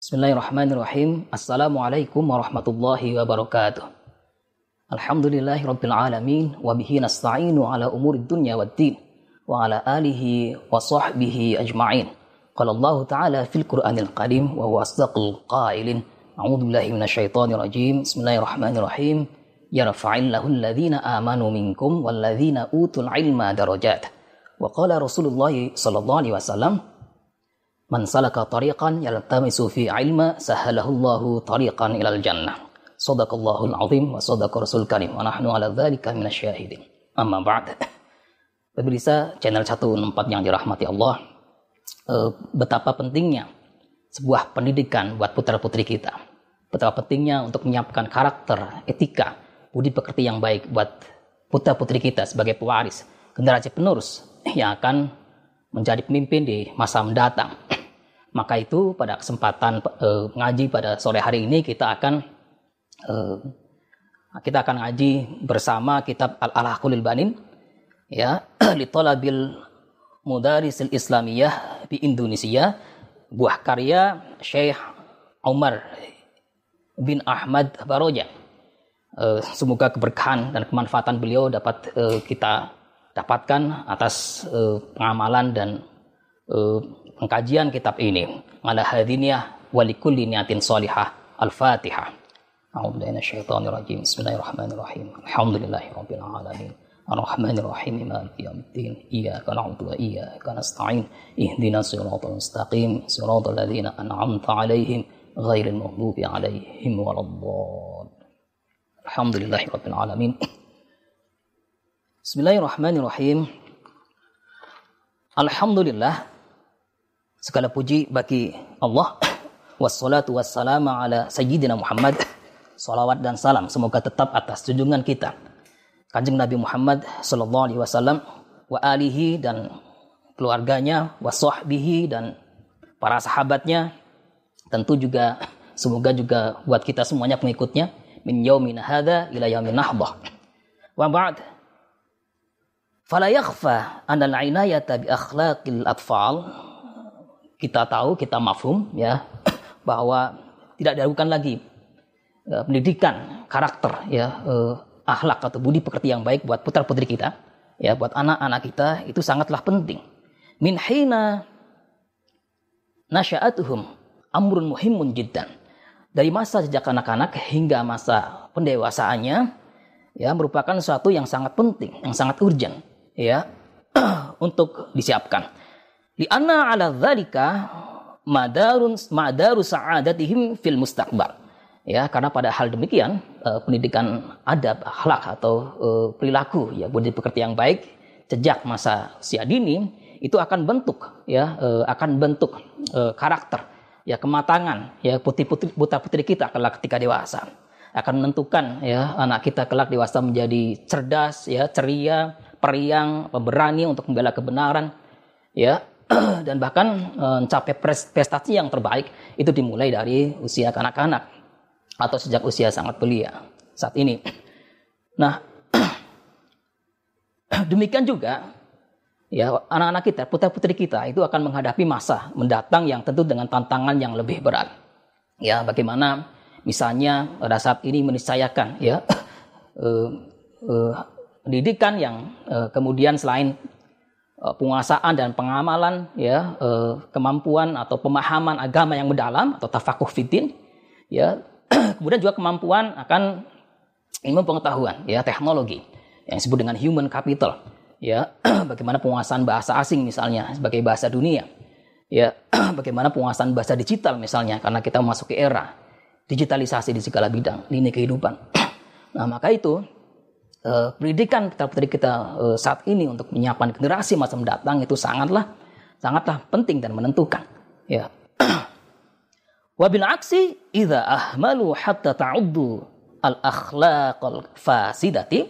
بسم الله الرحمن الرحيم السلام عليكم ورحمة الله وبركاته الحمد لله رب العالمين وبه نستعين على أمور الدنيا والدين وعلى آله وصحبه أجمعين قال الله تعالى في القرآن القديم وهو أصدق القائل أعوذ بالله من الشيطان الرجيم بسم الله الرحمن الرحيم يرفع الله الذين آمنوا منكم والذين أوتوا العلم درجات وقال رسول الله صلى الله عليه وسلم Man salaka tariqan yaltamisu fi ilma sahalahullahu tariqan ilal jannah. Sadaqallahul azim wa sadaqa rasul karim wa nahnu ala dzalika minasyahidin. Amma ba'd. Pemirsa channel 14 yang dirahmati Allah, eh, betapa pentingnya sebuah pendidikan buat putra-putri kita. Betapa pentingnya untuk menyiapkan karakter, etika, budi pekerti yang baik buat putra-putri kita sebagai pewaris, generasi penerus yang akan menjadi pemimpin di masa mendatang. Maka itu pada kesempatan uh, ngaji pada sore hari ini kita akan uh, kita akan ngaji bersama kitab Al-Alaqulil Banin ya li talabil mudarisil islamiyah di Indonesia buah karya Syekh Umar bin Ahmad Baroja. Uh, semoga keberkahan dan kemanfaatan beliau dapat uh, kita dapatkan atas uh, pengamalan dan pengkajian kitab ini. Ala hadiniyah walikulli niatin salihah. Al-Fatihah. أعوذ بالله من الرحمن الرحيم الحمد لله رب العالمين مالك يوم الدين إياك نعبد وإياك نستعين اهدنا الصراط المستقيم صراط الذين أنعمت عليهم غير المغضوب عليهم ولا الضال الحمد لله رب العالمين بسم الله الرحمن الرحيم الحمد لله Segala puji bagi Allah. Wassalatu wassalamu ala sayyidina Muhammad. Salawat dan salam semoga tetap atas junjungan kita. Kanjeng Nabi Muhammad sallallahu alaihi wasallam wa alihi dan keluarganya, wa sahbihi dan para sahabatnya. Tentu juga semoga juga buat kita semuanya pengikutnya min yaumin hadza ila yaumin nahdah. Wa ba'd. Fala yakhfa anna al-inayata bi akhlaqil atfal kita tahu, kita mafhum ya bahwa tidak diragukan lagi uh, pendidikan karakter ya uh, akhlak atau budi pekerti yang baik buat putra putri kita ya buat anak-anak kita itu sangatlah penting. Min hina nasya'atuhum amrun muhimun jiddan. Dari masa sejak anak-anak hingga masa pendewasaannya ya merupakan sesuatu yang sangat penting, yang sangat urgent ya untuk disiapkan. Di anna ala dzalika madarun madaru sa'adatihim fil mustaqbal. Ya, karena pada hal demikian uh, pendidikan adab, akhlak atau uh, perilaku ya budi pekerti yang baik sejak masa usia dini itu akan bentuk ya uh, akan bentuk karakter ya kematangan ya putri-putri putra-putri kita kelak ketika dewasa akan menentukan ya anak kita kelak dewasa menjadi cerdas ya ceria periang pemberani untuk membela kebenaran ya dan bahkan eh, mencapai prestasi yang terbaik itu dimulai dari usia kanak-kanak atau sejak usia sangat belia saat ini. Nah, demikian juga ya anak-anak kita, putra-putri kita itu akan menghadapi masa mendatang yang tentu dengan tantangan yang lebih berat. Ya, bagaimana misalnya pada saat ini meniscayakan ya uh, uh, pendidikan yang uh, kemudian selain Eh, penguasaan dan pengamalan ya eh, kemampuan atau pemahaman agama yang mendalam atau tafakuh fitin ya. Kemudian juga kemampuan akan ilmu pengetahuan ya teknologi yang disebut dengan human capital ya. Bagaimana penguasaan bahasa asing misalnya sebagai bahasa dunia ya. Bagaimana penguasaan bahasa digital misalnya karena kita memasuki era digitalisasi di segala bidang lini kehidupan. Nah maka itu uh, pendidikan putra putri kita uh, saat ini untuk menyiapkan generasi masa mendatang itu sangatlah sangatlah penting dan menentukan. Ya. Wabil aksi idza ahmalu hatta ta'uddu al akhlaqal fasidati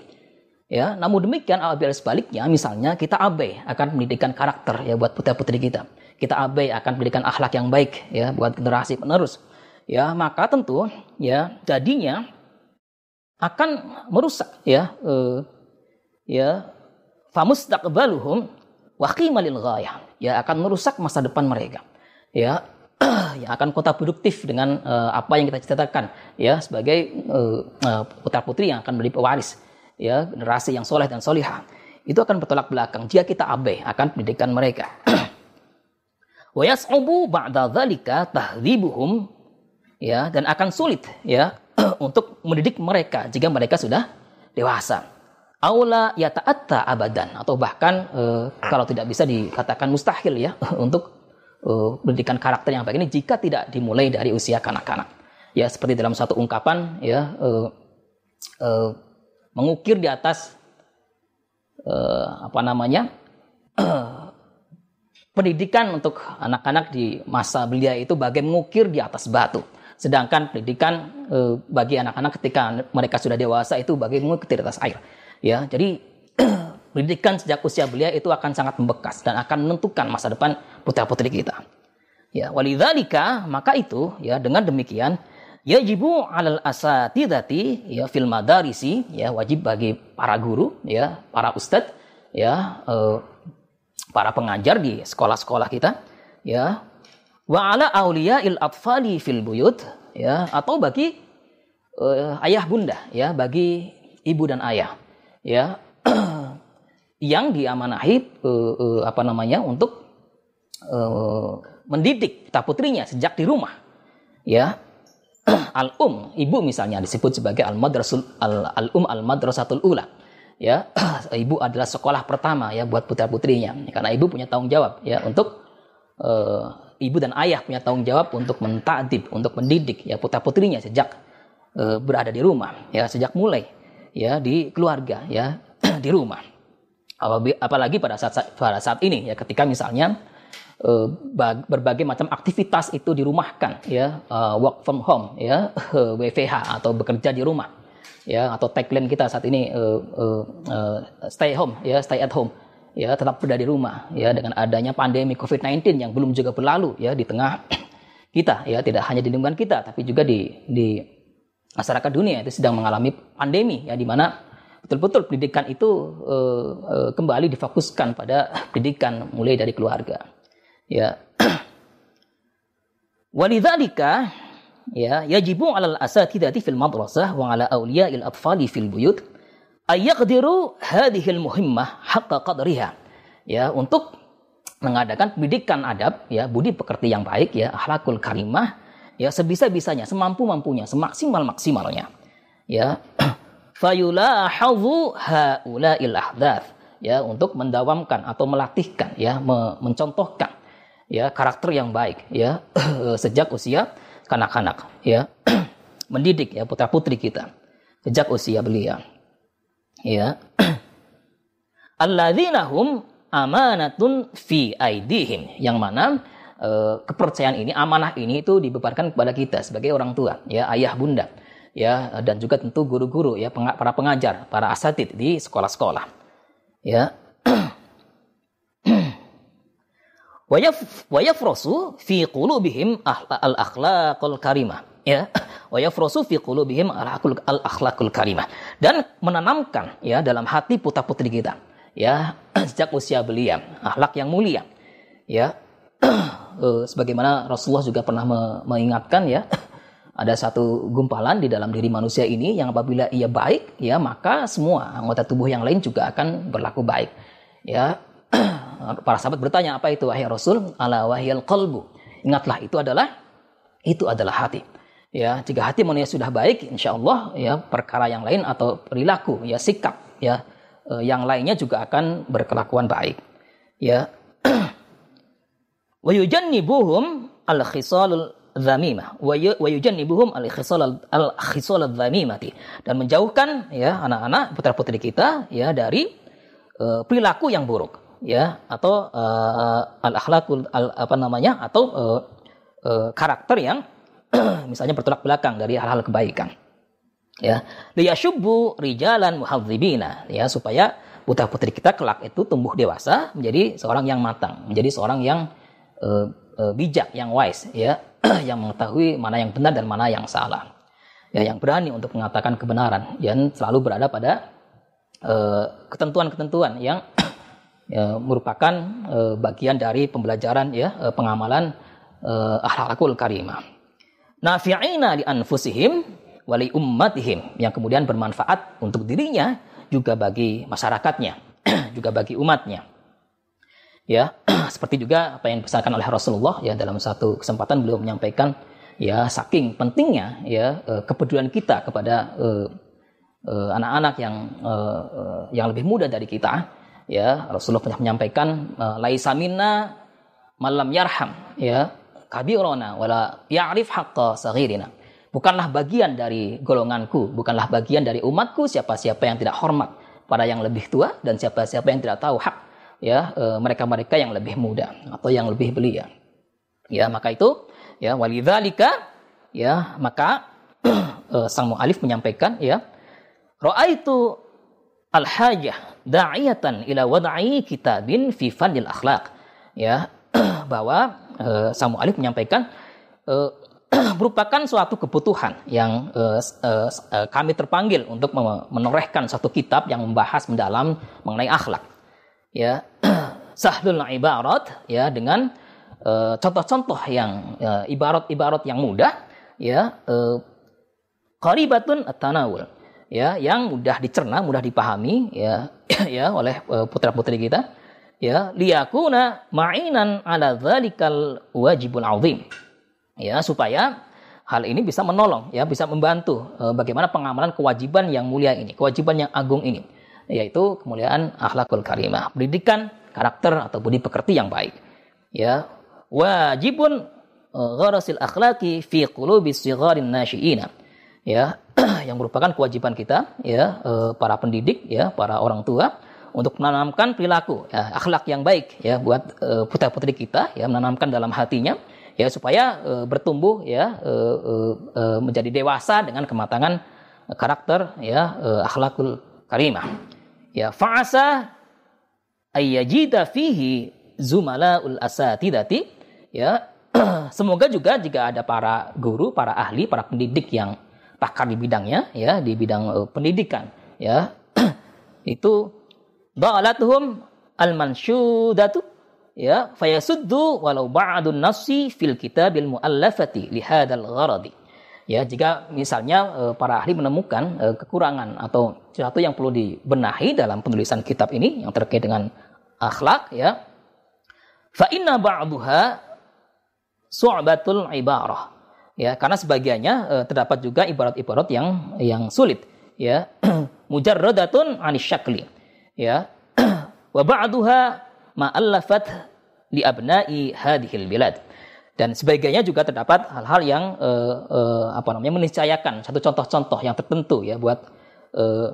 ya namun demikian apabila sebaliknya misalnya kita abai akan pendidikan karakter ya buat putra putri kita kita abai akan pendidikan akhlak yang baik ya buat generasi penerus ya maka tentu ya jadinya akan merusak ya uh, ya. Famustaqbaluhum wa qimalil ghayah. Ya akan merusak masa depan mereka. Ya yang akan kota produktif dengan uh, apa yang kita citakan ya sebagai uh, uh, putra putri yang akan menjadi pewaris ya generasi yang soleh dan solihah. Itu akan bertolak belakang. Jika kita abai akan pendidikan mereka. Wa yas'ubu ba'da dzalika tahdhibuhum ya dan akan sulit ya untuk mendidik mereka jika mereka sudah dewasa. Aula yata'atta abadan atau bahkan uh, kalau tidak bisa dikatakan mustahil ya untuk uh, pendidikan karakter yang baik ini jika tidak dimulai dari usia kanak-kanak. Ya seperti dalam satu ungkapan ya uh, uh, mengukir di atas uh, apa namanya pendidikan untuk anak-anak di masa belia itu bagai mengukir di atas batu. Sedangkan pendidikan e, bagi anak-anak ketika mereka sudah dewasa itu bagi mengikuti atas air. Ya, jadi pendidikan sejak usia belia itu akan sangat membekas dan akan menentukan masa depan putra putri kita. Ya, walidzalika maka itu ya dengan demikian yajibu alal asatidati ya fil madarisi ya wajib bagi para guru ya para ustadz ya e, para pengajar di sekolah-sekolah kita ya wa ala il atfali fil buyut ya atau bagi uh, ayah bunda ya bagi ibu dan ayah ya yang diamanahi uh, uh, apa namanya untuk uh, mendidik kita putrinya sejak di rumah ya. Al um ibu misalnya disebut sebagai al madrasul al, al um al madrasatul ula ya. Ibu adalah sekolah pertama ya buat putra putrinya karena ibu punya tanggung jawab ya untuk uh, ibu dan ayah punya tanggung jawab untuk mentadib, untuk mendidik ya putra putrinya sejak e, berada di rumah, ya sejak mulai ya di keluarga, ya di rumah. Apalagi pada saat pada saat ini ya ketika misalnya e, berbagai macam aktivitas itu dirumahkan, ya e, work from home, ya WFH atau bekerja di rumah, ya atau tagline kita saat ini e, e, e, stay home, ya stay at home ya tetap berada di rumah ya dengan adanya pandemi COVID-19 yang belum juga berlalu ya di tengah kita ya tidak hanya di lingkungan kita tapi juga di di masyarakat dunia itu sedang mengalami pandemi ya di mana betul-betul pendidikan itu uh, uh, kembali difokuskan pada pendidikan mulai dari keluarga ya. Walidzalika ya yajibu 'alal asatidati fil madrasah wa 'ala awliya'il atfali fil buyut ayyaqdiru hadhil muhimmah haqqa qadriha. Ya, untuk mengadakan pendidikan adab ya, budi pekerti yang baik ya, akhlakul karimah ya sebisa-bisanya, semampu-mampunya, semaksimal-maksimalnya. Ya. Fayulahadhu haula'il ahdath ya untuk mendawamkan atau melatihkan ya mencontohkan ya karakter yang baik ya sejak usia kanak-kanak ya mendidik ya putra putri kita sejak usia belia ya. Alladzina hum amanatun fi aidihim. Yang mana e, kepercayaan ini amanah ini itu dibebankan kepada kita sebagai orang tua ya ayah bunda ya dan juga tentu guru-guru ya para pengajar para asatid di sekolah-sekolah ya. Wayafrosu fi qulubihim al akhlaqul karimah ya. Wa yafrosu fi qulubihim al akhlakul karimah. Dan menanamkan ya dalam hati putra putri kita. Ya sejak usia belia akhlak yang mulia. Ya. Eh, sebagaimana Rasulullah juga pernah mengingatkan ya. Ada satu gumpalan di dalam diri manusia ini yang apabila ia baik ya maka semua anggota tubuh yang lain juga akan berlaku baik. Ya. Para sahabat bertanya apa itu wahai Rasul? Ala wahyal qalbu. Ingatlah itu adalah itu adalah hati ya jika hati manusia sudah baik insya Allah ya perkara yang lain atau perilaku ya sikap ya eh, yang lainnya juga akan berkelakuan baik. Ya. Wa yujannibuhum al khisalul dzamimah wa yujannibuhum al khisal al khisal dzamimati dan menjauhkan ya anak-anak putra-putri kita ya dari uh, perilaku yang buruk ya atau uh, al akhlakul al, apa namanya atau karakter yang misalnya bertolak belakang dari hal-hal kebaikan. Ya, liyashubbu rijalan muhadzibina ya supaya putra putri kita kelak itu tumbuh dewasa menjadi seorang yang matang, menjadi seorang yang uh, uh, bijak, yang wise ya, yang mengetahui mana yang benar dan mana yang salah. Ya, yang berani untuk mengatakan kebenaran yang selalu berada pada ketentuan-ketentuan uh, yang ya, merupakan uh, bagian dari pembelajaran ya uh, pengamalan uh, akhlakul karimah. Nafi'ina li anfusihim wali ummatihim yang kemudian bermanfaat untuk dirinya juga bagi masyarakatnya, juga bagi umatnya. Ya, seperti juga apa yang dipesankan oleh Rasulullah ya dalam satu kesempatan beliau menyampaikan ya saking pentingnya ya eh, kepedulian kita kepada uh, anak-anak yang uh, uh, yang lebih muda dari kita ya Rasulullah pernah menyampaikan laisa minna malam yarham ya kabirona wala ya'rif haqqa saghirina bukanlah bagian dari golonganku bukanlah bagian dari umatku siapa-siapa yang tidak hormat pada yang lebih tua dan siapa-siapa yang tidak tahu hak ya mereka-mereka yang lebih muda atau yang lebih belia ya maka itu ya walidzalika ya maka sang mualif menyampaikan ya Ra'aitu al-hajah da'iyatan ila wad'i kitabin fi fadil akhlaq. Ya, bahwa uh, Samu Alif menyampaikan uh, merupakan suatu kebutuhan yang uh, kami terpanggil untuk menorehkan satu kitab yang membahas mendalam mengenai akhlak. Ya, sahlul ibarat ya dengan contoh-contoh yang ibarat-ibarat yang mudah ya qaribatun at-tanawul ya yang mudah dicerna, mudah dipahami ya ya oleh putra-putri kita ya liyakuna ma'inan ala dzalikal wajibul azim. Ya supaya hal ini bisa menolong ya bisa membantu uh, bagaimana pengamalan kewajiban yang mulia ini kewajiban yang agung ini yaitu kemuliaan akhlakul karimah pendidikan karakter atau budi pekerti yang baik. Ya wajibun uh, gharasil akhlaqi fi qulubi sigharin nasyiina ya yang merupakan kewajiban kita ya eh, para pendidik ya para orang tua untuk menanamkan perilaku ya, akhlak yang baik ya buat uh, putra putri kita ya menanamkan dalam hatinya ya supaya uh, bertumbuh ya uh, uh, menjadi dewasa dengan kematangan karakter ya uh, akhlakul karimah. Ya fa'asa ayyajida fihi zumalaul asatidati ya semoga juga jika ada para guru para ahli para pendidik yang pakar di bidangnya ya di bidang uh, pendidikan ya itu ba'alatuhum al-mansyudatu ya fayasuddu walau ba'dun nasi fil kitabil muallafati li hadzal gharadi. Ya jika misalnya uh, para ahli menemukan uh, kekurangan atau sesuatu yang perlu dibenahi dalam penulisan kitab ini yang terkait dengan akhlak ya fa inna ba'daha su'batul ibarah. Ya karena sebagiannya uh, terdapat juga ibarat-ibarat yang yang sulit ya. Mujarradatun anis syakli ya. Wa ba'duha ma'allafat li abna'i hadhil bilad. Dan sebagainya juga terdapat hal-hal yang uh, uh, apa namanya meniscayakan. Satu contoh-contoh yang tertentu ya buat uh,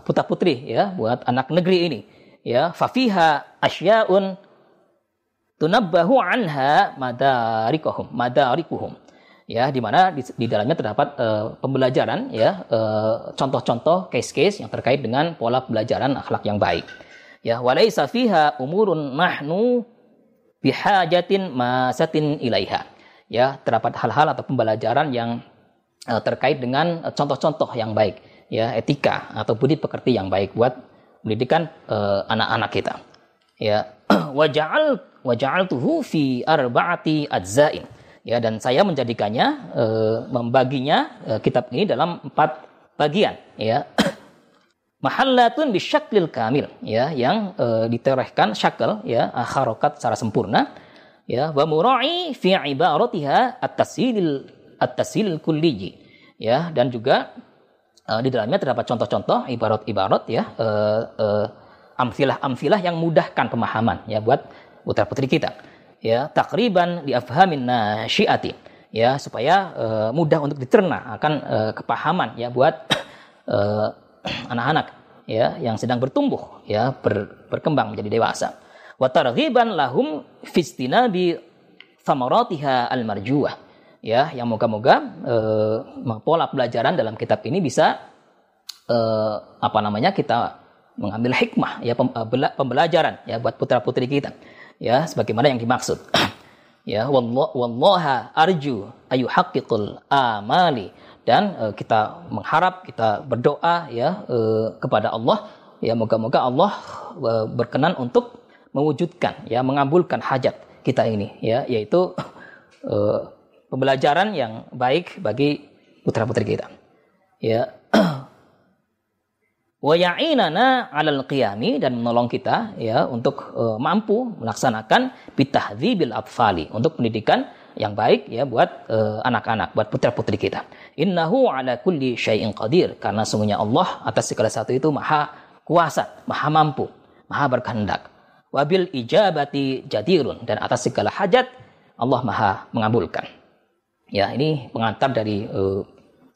putra putri ya buat anak negeri ini. Ya fafiha asyaun tunabbahu anha madarikuhum madarikuhum ya di mana di, di dalamnya terdapat uh, pembelajaran ya uh, contoh-contoh case-case yang terkait dengan pola pembelajaran akhlak yang baik. Ya, walaisa fiha umurun nahnu bihajatin masatin ilaiha. Ya, terdapat hal-hal atau pembelajaran yang uh, terkait dengan contoh-contoh yang baik, ya, etika atau budi pekerti yang baik buat pendidikan anak-anak uh, kita. Ya, waja'al waja'altuhu fi arba'ati adza'in ya dan saya menjadikannya e, membaginya e, kitab ini dalam empat bagian ya. Mahallatun bisyaklil kamil ya yang e, diterehkan syakal ya harokat secara sempurna ya. Wa mura'i fi ibaratiha at-tasilil at-tasilil kulliji ya. Dan juga e, di dalamnya terdapat contoh-contoh ibarat-ibarat ya e, e, amfilah-amfilah yang mudahkan pemahaman ya buat putra putri kita ya takriban di afhamin nasyiati. Ya supaya uh, mudah untuk dicerna akan uh, kepahaman ya buat anak-anak uh, ya yang sedang bertumbuh ya ber, berkembang menjadi dewasa. Wa targhiban lahum bi thamaratiha al-marjuah. Ya yang moga-moga pola pelajaran dalam kitab ini bisa apa namanya kita mengambil hikmah ya pembelajaran ya buat putra-putri kita ya sebagaimana yang dimaksud ya wallaha arju ayu amali dan uh, kita mengharap kita berdoa ya uh, kepada Allah ya moga-moga Allah uh, berkenan untuk mewujudkan ya mengabulkan hajat kita ini ya yaitu uh, pembelajaran yang baik bagi putra-putri kita. Ya. Wa ya'inana 'alal qiyami dan menolong kita ya untuk uh, mampu melaksanakan bitahdzibil atfali untuk pendidikan yang baik ya buat anak anak-anak, buat putra-putri kita. Innahu 'ala kulli syai'in qadir karena semuanya Allah atas segala satu itu maha kuasa, maha mampu, maha berkehendak. Wabil ijabati jadirun dan atas segala hajat Allah maha mengabulkan. Ya, ini pengantar dari uh,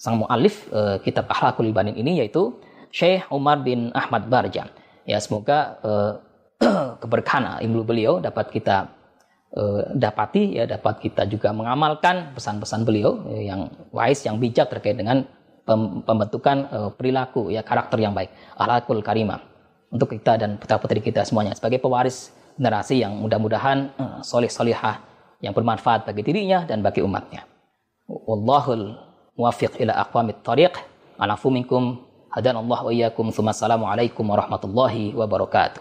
sang mu'alif uh, kitab Akhlakul Ibanin ini yaitu Syekh Umar bin Ahmad Barja. Ya, semoga uh, keberkahan ilmu beliau dapat kita uh, dapati ya dapat kita juga mengamalkan pesan-pesan beliau uh, yang wise yang bijak terkait dengan pembentukan uh, perilaku ya karakter yang baik akhlakul karimah untuk kita dan putra-putri kita semuanya sebagai pewaris generasi yang mudah-mudahan uh, soleh solihah yang bermanfaat bagi dirinya dan bagi umatnya. Wallahul muwafiq ila aqwamit tariq. Anafu minkum هدانا الله وإياكم ثم السلام عليكم ورحمة الله وبركاته.